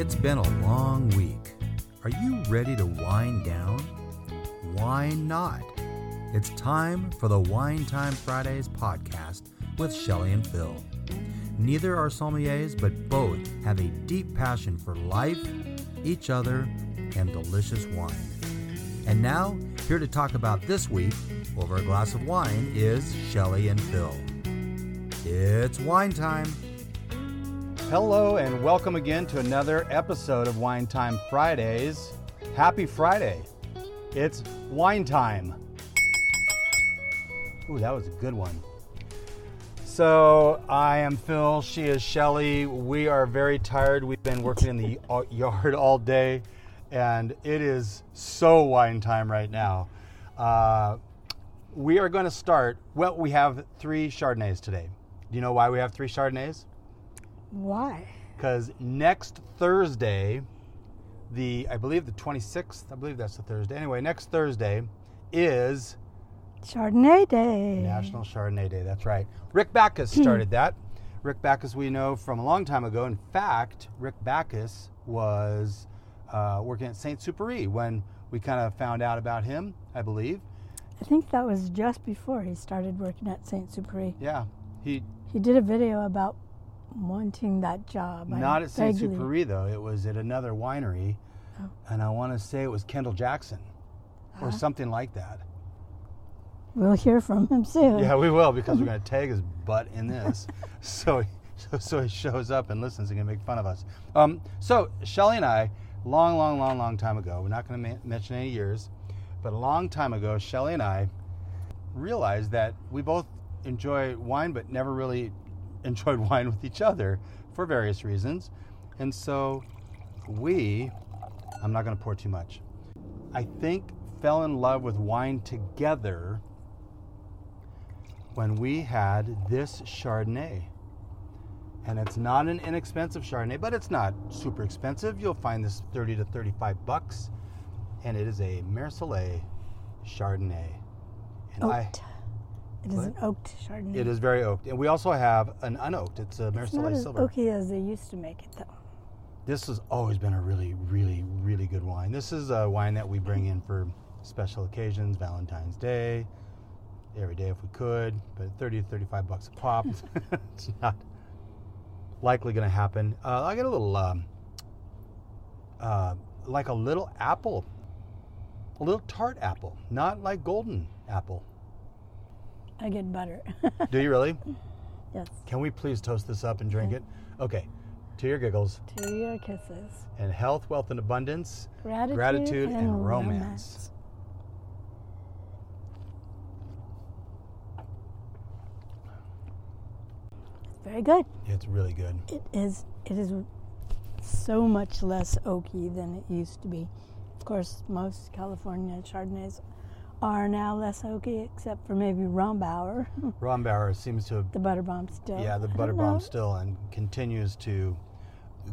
It's been a long week. Are you ready to wind down? Why not? It's time for the Wine Time Fridays podcast with Shelley and Phil. Neither are sommeliers, but both have a deep passion for life, each other, and delicious wine. And now, here to talk about this week over a glass of wine is Shelley and Phil. It's wine time. Hello, and welcome again to another episode of Wine Time Fridays. Happy Friday! It's wine time. Ooh, that was a good one. So, I am Phil, she is Shelly. We are very tired. We've been working in the yard all day, and it is so wine time right now. Uh, we are going to start. Well, we have three Chardonnays today. Do you know why we have three Chardonnays? Why? Because next Thursday, the I believe the 26th, I believe that's the Thursday. Anyway, next Thursday is Chardonnay Day. National Chardonnay Day. That's right. Rick Bakas started that. Rick Bakas, we know from a long time ago. In fact, Rick Bakas was uh, working at Saint Supery when we kind of found out about him, I believe. I think that was just before he started working at Saint Supery. Yeah, he He did a video about wanting that job. I not at Saint Supery though. It was at another winery, Oh. and I want to say it was Kendall Jackson or Uh-huh. something like that. We'll hear from him soon. Yeah, we will because we're going to tag his butt in this, so he, so, so he shows up and listens and can make fun of us. Um, so Shelly and I, long, long, long, long time ago, we're not going to ma- mention any years, but a long time ago, Shelly and I realized that we both enjoy wine, but never really enjoyed wine with each other for various reasons, and so we, I'm not going to pour too much. I think fell in love with wine together when we had this Chardonnay. And it's not an inexpensive Chardonnay, but it's not super expensive. You'll find this 30 to 35 bucks. And it is a Mer Soleil Chardonnay. And oh, Oaked. It is an oaked Chardonnay. it is very oaked. And we also have an unoaked. It's a It's not as Silver. oaky as they used to make it, though. This has always been a really, really, really good wine. This is a wine that we bring in for special occasions, Valentine's Day, every day if we could, but 30 to 35 bucks a pop. it's not likely going to happen. Uh, I get a little, um, uh, like a little apple, a little tart apple, not like golden apple. I get butter. Do you really? yes. Can we please toast this up and drink it? Okay. To your giggles. To your kisses. And health, wealth, and abundance. Gratitude, Gratitude and, and romance. romance. It's very good. It's really good. It is. It is so much less oaky than it used to be. Of course, most California Chardonnays are now less oaky, except for maybe Rombauer, Rombauer seems to, have the Butterbomb still. yeah, the Butterbomb still and continues to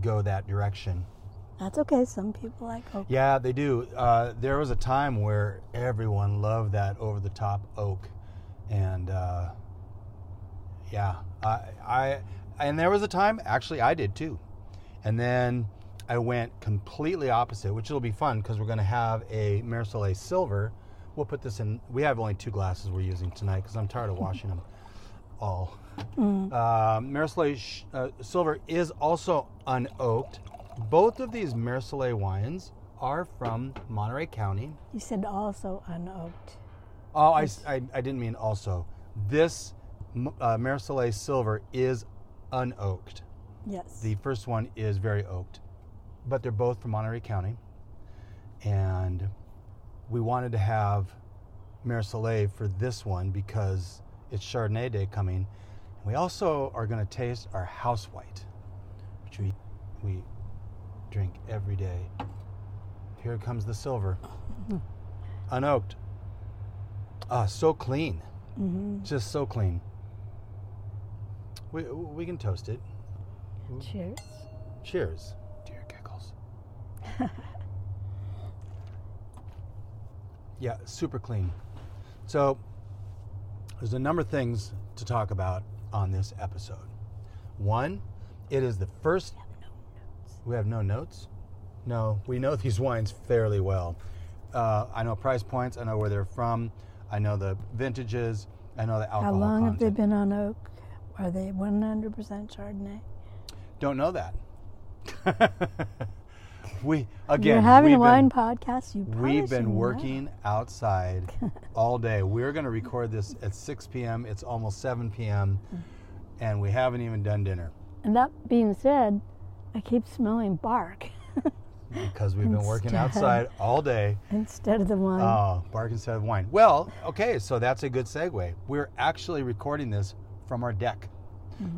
go that direction. That's okay. Some people like oak. Yeah, they do. Uh, there was a time where everyone loved that over the top oak, and uh, yeah, I, I, and there was a time actually I did too, and then I went completely opposite, which will be fun because we're going to have a Mer Soleil Silver. We'll put this in. We have only two glasses we're using tonight because I'm tired of washing them all. Mm. Uh, sh- uh, Silver is also unoaked. Both of these Mer Soleil wines are from Monterey County. You said also unoaked. Oh, I I didn't mean also. This uh, Mer Soleil Silver is unoaked. Yes. The first one is very oaked, but they're both from Monterey County. And we wanted to have Mer Soleil for this one because it's Chardonnay Day coming. We also are going to taste our house white, which we, we drink every day. Here comes the silver, unoaked. Ah, so clean, hmm just so clean. We, we can toast it. Cheers. Cheers. Dear giggles. yeah, super clean. So, there's a number of things to talk about on this episode. One, it is the first We have no notes. No, we know these wines fairly well. Uh, I know price points. I know where they're from. I know the vintages. I know the alcohol How long have they been on oak? Are they 100% Chardonnay? Don't know that. we again. You're having a wine podcast. You We've been working outside all day. We're going to record this at 6 p.m. It's almost 7 p.m. Mm. and we haven't even done dinner And that being said, I keep smelling bark because we've been working outside all day. instead of the wine. Oh, bark instead of wine. Well, okay, so that's a good segue. We're actually recording this from our deck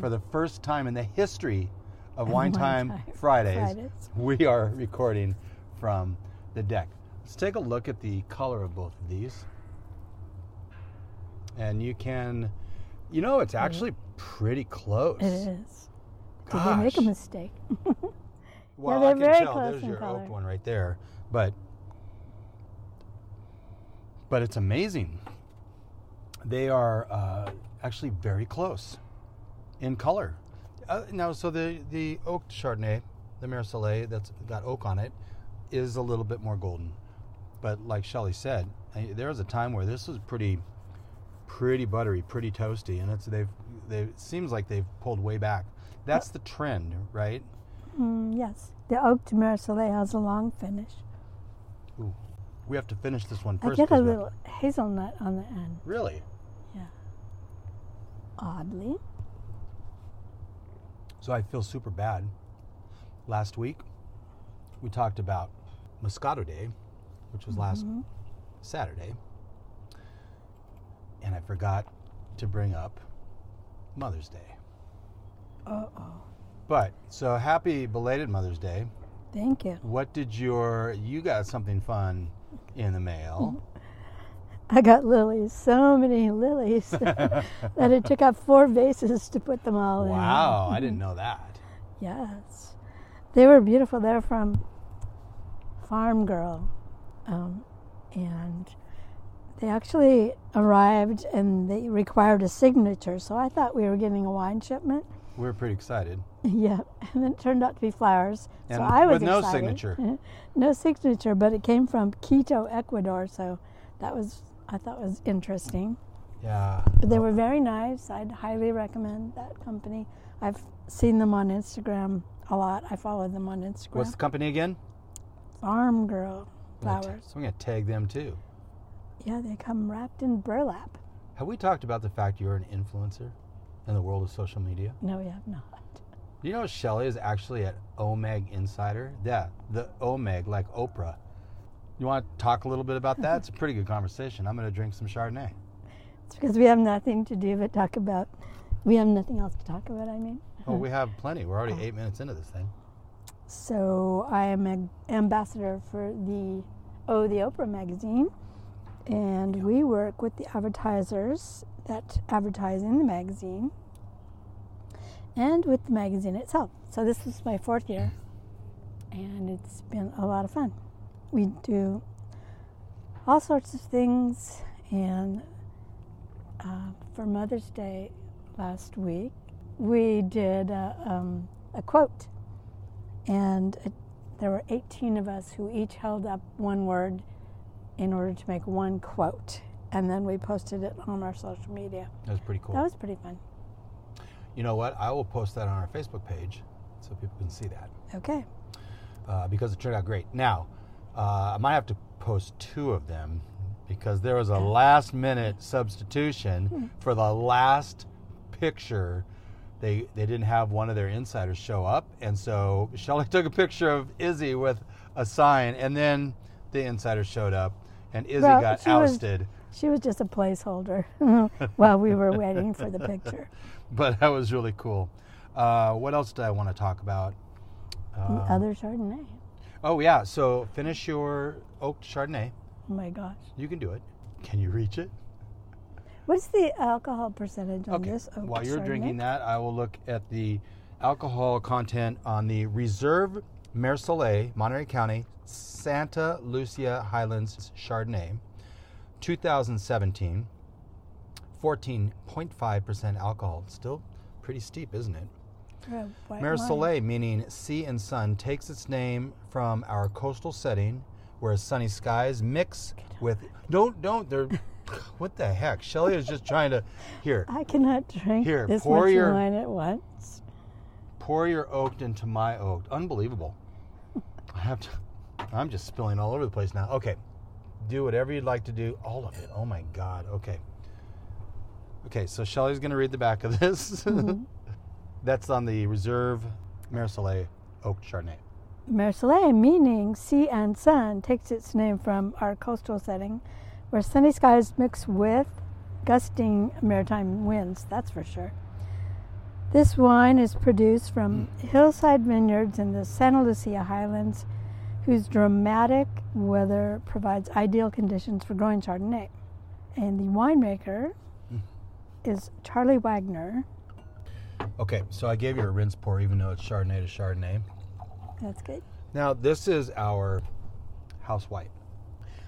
for the first time in the history of Wine Time Time Fridays. Fridays. We are recording from the deck. Let's take a look at the color of both of these. And you can, you know, it's actually pretty close. It is. Did they make a mistake? Well, they're I can very tell close there's your color. oak one right there, but but it's amazing. They are uh, actually very close in color. Uh, now, so the the oak Chardonnay, the Mer Soleil that's got oak on it, is a little bit more golden. But like Shelley said, there was a time where this was pretty pretty buttery, pretty toasty, and it's they've they it seems like they've pulled way back. That's the trend, right? Mm, yes. The oak de Mer Soleil has a long finish. Ooh, we have to finish this one first. I get a little hazelnut on the end. Really? Yeah. Oddly. So I feel super bad. Last week, we talked about Moscato Day, which was last Mhm. Saturday, and I forgot to bring up Mother's Day. Uh oh. But so happy belated Mother's Day. Thank you. What did your you got something fun in the mail? I got lilies, so many lilies that it took up four vases to put them all in. wow, I didn't know that. Yes. They were beautiful. They're from Farm Girl. Um, and they actually arrived and they required a signature. So I thought we were getting a wine shipment. We were pretty excited. yeah. And it turned out to be flowers. And so I was with no excited. signature. no signature, but it came from Quito, Ecuador. So that was, I thought was interesting. Yeah. But they were very nice. I'd highly recommend that company. I've seen them on Instagram a lot. I follow them on Instagram. What's the company again? Farm Girl I'm gonna ta- flowers. So I'm going to tag them too. Yeah, they come wrapped in burlap. Have we talked about the fact you're an influencer in the world of social media? No, we have not. You know Shelly is actually at O Mag Insider? Yeah, the O Mag, like Oprah. You want to talk a little bit about that? It's a pretty good conversation. I'm going to drink some Chardonnay. It's because we have nothing to do but talk about. We have nothing else to talk about. I mean. Oh, we uh-huh. have plenty. We're already uh-huh. eight minutes into this thing. So I am an ambassador for the Oh the Oprah magazine, and we work with the advertisers that advertise in the magazine, and with the magazine itself. So this is my fourth year, and it's been a lot of fun. We do all sorts of things, and uh, for Mother's Day last week, we did a, um, a quote. And it, there were 18 of us who each held up one word in order to make one quote. And then we posted it on our social media. That was pretty cool. that was pretty fun. You know what? I will post that on our Facebook page so people can see that. Okay. Uh, because it turned out great. Now, uh, I might have to post two of them because there was a last minute substitution for the last picture. They, they didn't have one of their insiders show up, and so Shelly took a picture of Izzy with a sign, and then the insider showed up, and Izzy Well, got she was- ousted. she was just a placeholder while we were waiting for the picture But that was really cool. Uh, what else did I want to talk about? the Uh, other chardonnay oh yeah, so finish your oak Chardonnay. oh my gosh You can do it. Can you reach it? what's the alcohol percentage on Okay. this oak While you're Chardonnay? drinking that, I will look at the alcohol content on the Reserve Mer Soleil, Monterey County, Santa Lucia Highlands Chardonnay, 2017. 14.5% alcohol. Still pretty steep, isn't it? Mer. Soleil, meaning sea and sun, takes its name from our coastal setting where sunny skies mix with. Don't, don't, they're. What the heck? Shelly is just trying to. Here, I cannot drink Here, this pour much your- wine at once. pour your oaked into my oaked. Unbelievable. I have to. I'm just spilling all over the place now. Okay. Do whatever you'd like to do. All of it. Oh my God. Okay. Okay, so Shelly's going to read the back of this. Mm-hmm. That's on the Reserve Mer Soleil Oak Chardonnay. Mer Soleil, meaning sea and sun, takes its name from our coastal setting where sunny skies mix with gusting maritime winds, that's for sure. This wine is produced from mm. hillside vineyards in the Santa Lucia Highlands, whose dramatic weather provides ideal conditions for growing Chardonnay. And the winemaker mm. is Charlie Wagner. Okay, so I gave you a rinse pour, even though it's Chardonnay to Chardonnay. That's good. Now, this is our house white.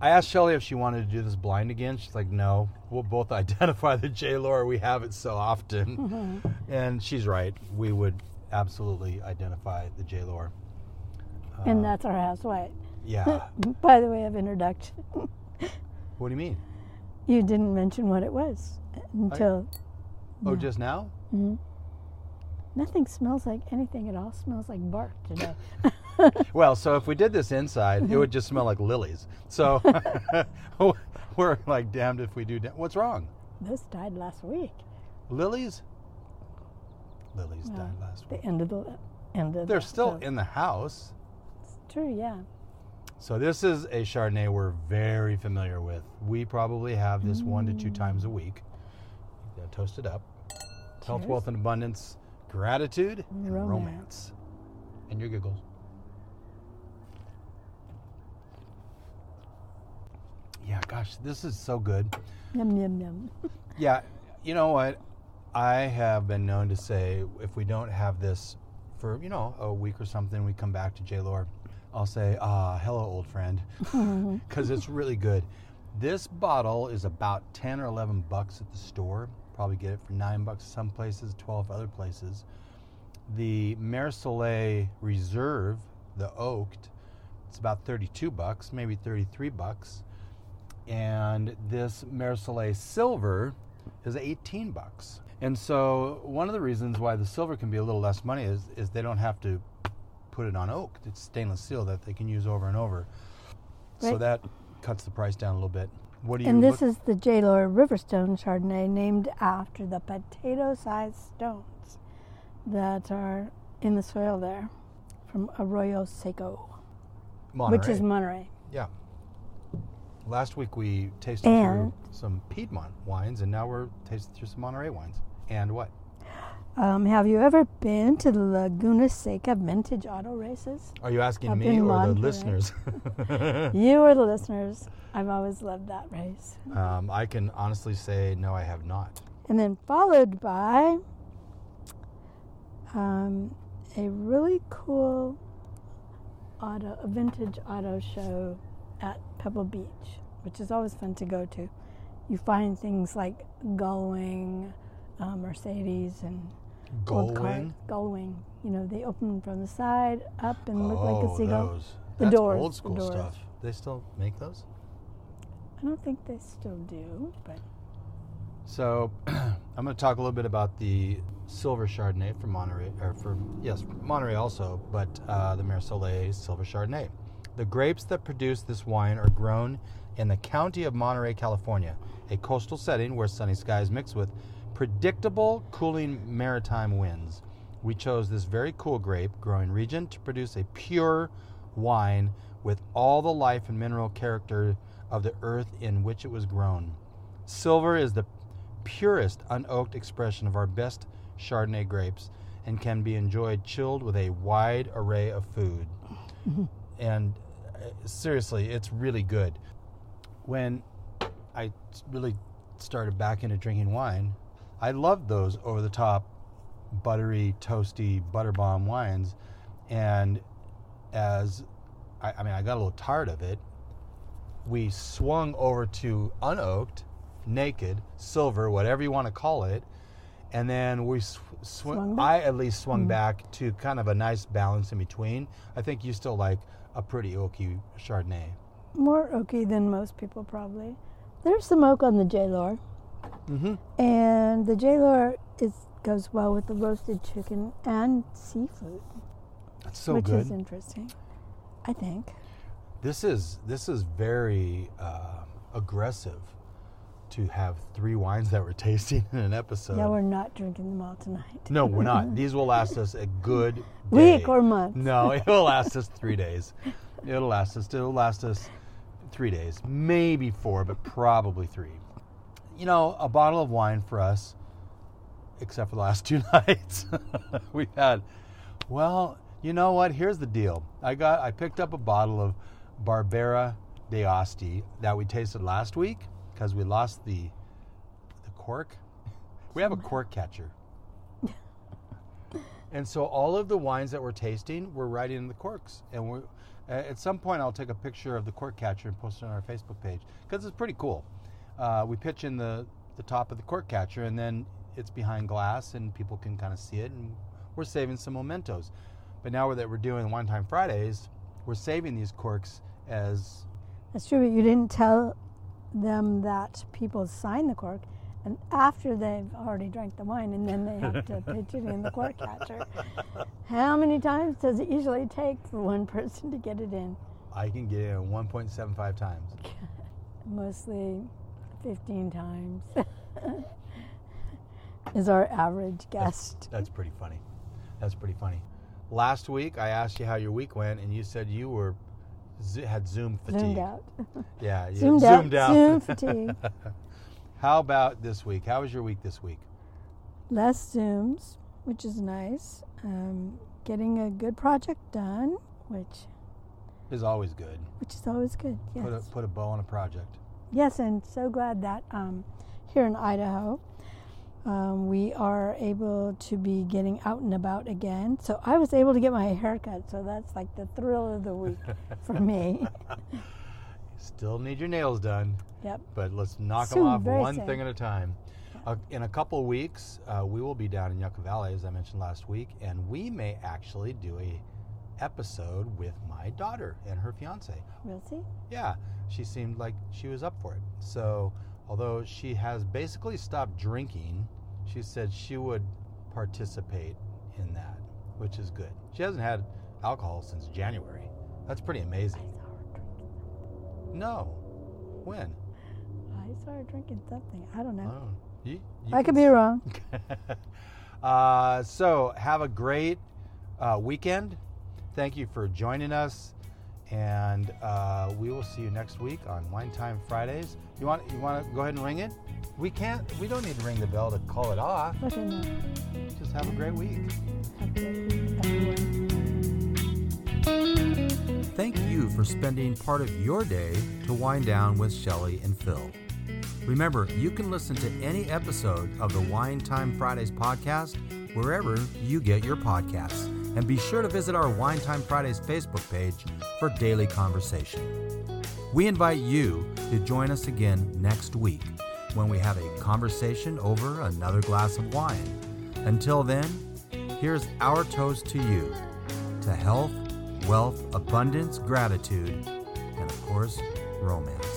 I asked Shelly if she wanted to do this blind again. She's like, no, we'll both identify the J Lohr. We have it so often. Mm-hmm. and she's right. We would absolutely identify the J Lohr. and um, that's our house white. Yeah. By the way of introduction. what do you mean? You didn't mention what it was until Oh, Yeah. just now? Mm-hmm. Nothing smells like anything at all. Smells like bark today. Well, so if we did this inside, it would just smell like lilies. So we're like damned if we do. Da- What's wrong? this died last week. Lilies? Lilies Yeah. died last week. The end of the end of. They're the, still the- in the house. It's true, yeah. So this is a Chardonnay we're very familiar with. We probably have this one to two mm. times a week. Toast it up. Health, wealth, and abundance, gratitude, and Romance. romance. And your giggles. Yeah, gosh, this is so good. Yum yum yum. Yeah, you know what? I have been known to say if we don't have this for, you know, a week or something, we come back to J Lohr, I'll say, ah, hello, old friend, because it's really good. This bottle is about 10 or 11 bucks at the store. Probably get it for nine bucks some places, 12 other places. The Mer Soleil Reserve, the oaked, it's about 32 bucks, maybe 33 bucks and this Mer Soleil silver is 18 bucks. And so one of the reasons why the silver can be a little less money is, is they don't have to put it on oak. It's stainless steel that they can use over and over. So that cuts the price down a little bit. What do you And this is the J. Lohr Riverstone Chardonnay, named after the potato-sized stones that are in the soil there, from Arroyo Seco, which is Monterey. Monterey. yeah. Last week we tasted And- through some Piedmont wines, and now we're tasting through some Monterey wines. And what? Um, have you ever been to the Laguna Seca vintage auto races? Are you asking Up me or the listeners? You are the listeners. I've always loved that race. um, I can honestly say no, I have not. And then followed by um, a really cool auto, a vintage auto show at Pebble Beach, which is always fun to go to. You find things like Gullwing, uh, Mercedes, and old cars. Gullwing? Gullwing. You know, they open from the side up and look oh, like a seagull. those. The That's doors, old the school doors. stuff. They still make those? I don't think they still do, but So I'm going to talk a little bit about the silver Chardonnay from Monterey, or for yes, Monterey also, but uh, the Mer Silver Chardonnay. The grapes that produce this wine are grown in the county of Monterey, California, a coastal setting where sunny skies mix with predictable, cooling maritime winds. We chose this very cool grape growing region to produce a pure wine with all the life and mineral character of the earth in which it was grown. Silver is the purest unoaked expression of our best Chardonnay grapes and can be enjoyed chilled with a wide array of food. and uh, seriously, it's really good. When I really started back into drinking wine, I loved those over the top, buttery, toasty, butter bomb wines. And as I, I mean, I got a little tired of it, we swung over to unoaked, naked, silver, whatever you want to call it, and then we sw- sw- Swung back? I at least swung Mm. back to kind of a nice balance in between. I think you still like a pretty oaky Chardonnay. More oaky than most people probably. There's some oak on the J Lohr, Mm-hmm. and the J is goes well with the roasted chicken and seafood, That's so which good. is interesting. I think. This is this is very uh, aggressive to have three wines that we're tasting in an episode. yeah, we're not drinking them all tonight. no, we're not. These will last us a good day. Week or month. No, it will last us three days. It'll last us. It'll last us three days, maybe four, but probably three. You know, a bottle of wine for us, except for the last two nights, we've had. Well, you know what? Here's the deal. I got. I picked up a bottle of Barbera d'Asti that we tasted last week because we lost the the cork. We have a cork catcher. And so all of the wines that we're tasting, we're writing in the corks. And we're, at some point, I'll take a picture of the cork catcher and post it on our Facebook page because it's pretty cool. Uh, we pitch in the, the top of the cork catcher, and then it's behind glass, and people can kind of see it. And we're saving some mementos. But now that we're doing Wine Time Fridays, we're saving these corks as That's true, but you didn't tell them that people sign the cork, and after they've already drank the wine, and then they have to pitch it in the cork catcher. How many times does it usually take for one person to get it in? I can get it in 1.75 times. Mostly 15 times is our average guest. That's pretty funny. That's pretty funny. Last week, I asked you how your week went, and you said you were had Zoom fatigue. Zoomed out. Yeah, you Zoomed, zoomed out. out. Zoom fatigue. how about this week? How was your week this week? Less Zooms, which is nice. Um, getting a good project done, which Is always good. which is always good. Yes. Put a put a bow on a project. Yes, and so glad that um, here in Idaho, um, we are able to be getting out and about again. So I was able to get my hair cut, so that's like the thrill of the week for me. Still need your nails done, Yep. but let's knock them off one soon. thing at a time. Uh, in a couple weeks, uh, we will be down in Yucca Valley, as I mentioned last week, and we may actually do a episode with my daughter and her fiance. We'll. Yeah, she seemed like she was up for it. So, although she has basically stopped drinking, she said she would participate in that, which is good. She hasn't had alcohol since January. That's pretty amazing. I saw her drinking. No. When? I saw her drinking something. I don't know. Oh, you, you I could be wrong. uh, so, have a great uh, weekend. Thank you for joining us, and uh, we will see you next week on Wine Time Fridays. You want you want to go ahead and ring it? We can't. We don't need to ring the bell to call it off. Okay. Just have a great week. Have a great week. Thank you for spending part of your day to wind down with Shelley and Phil. Remember, you can listen to any episode of the Wine Time Fridays podcast wherever you get your podcasts. And be sure to visit our Wine Time Fridays Facebook page for daily conversation. We invite you to join us again next week when we have a conversation over another glass of wine. Until then, here's our toast to you to health, wealth, abundance, gratitude, and of course, romance.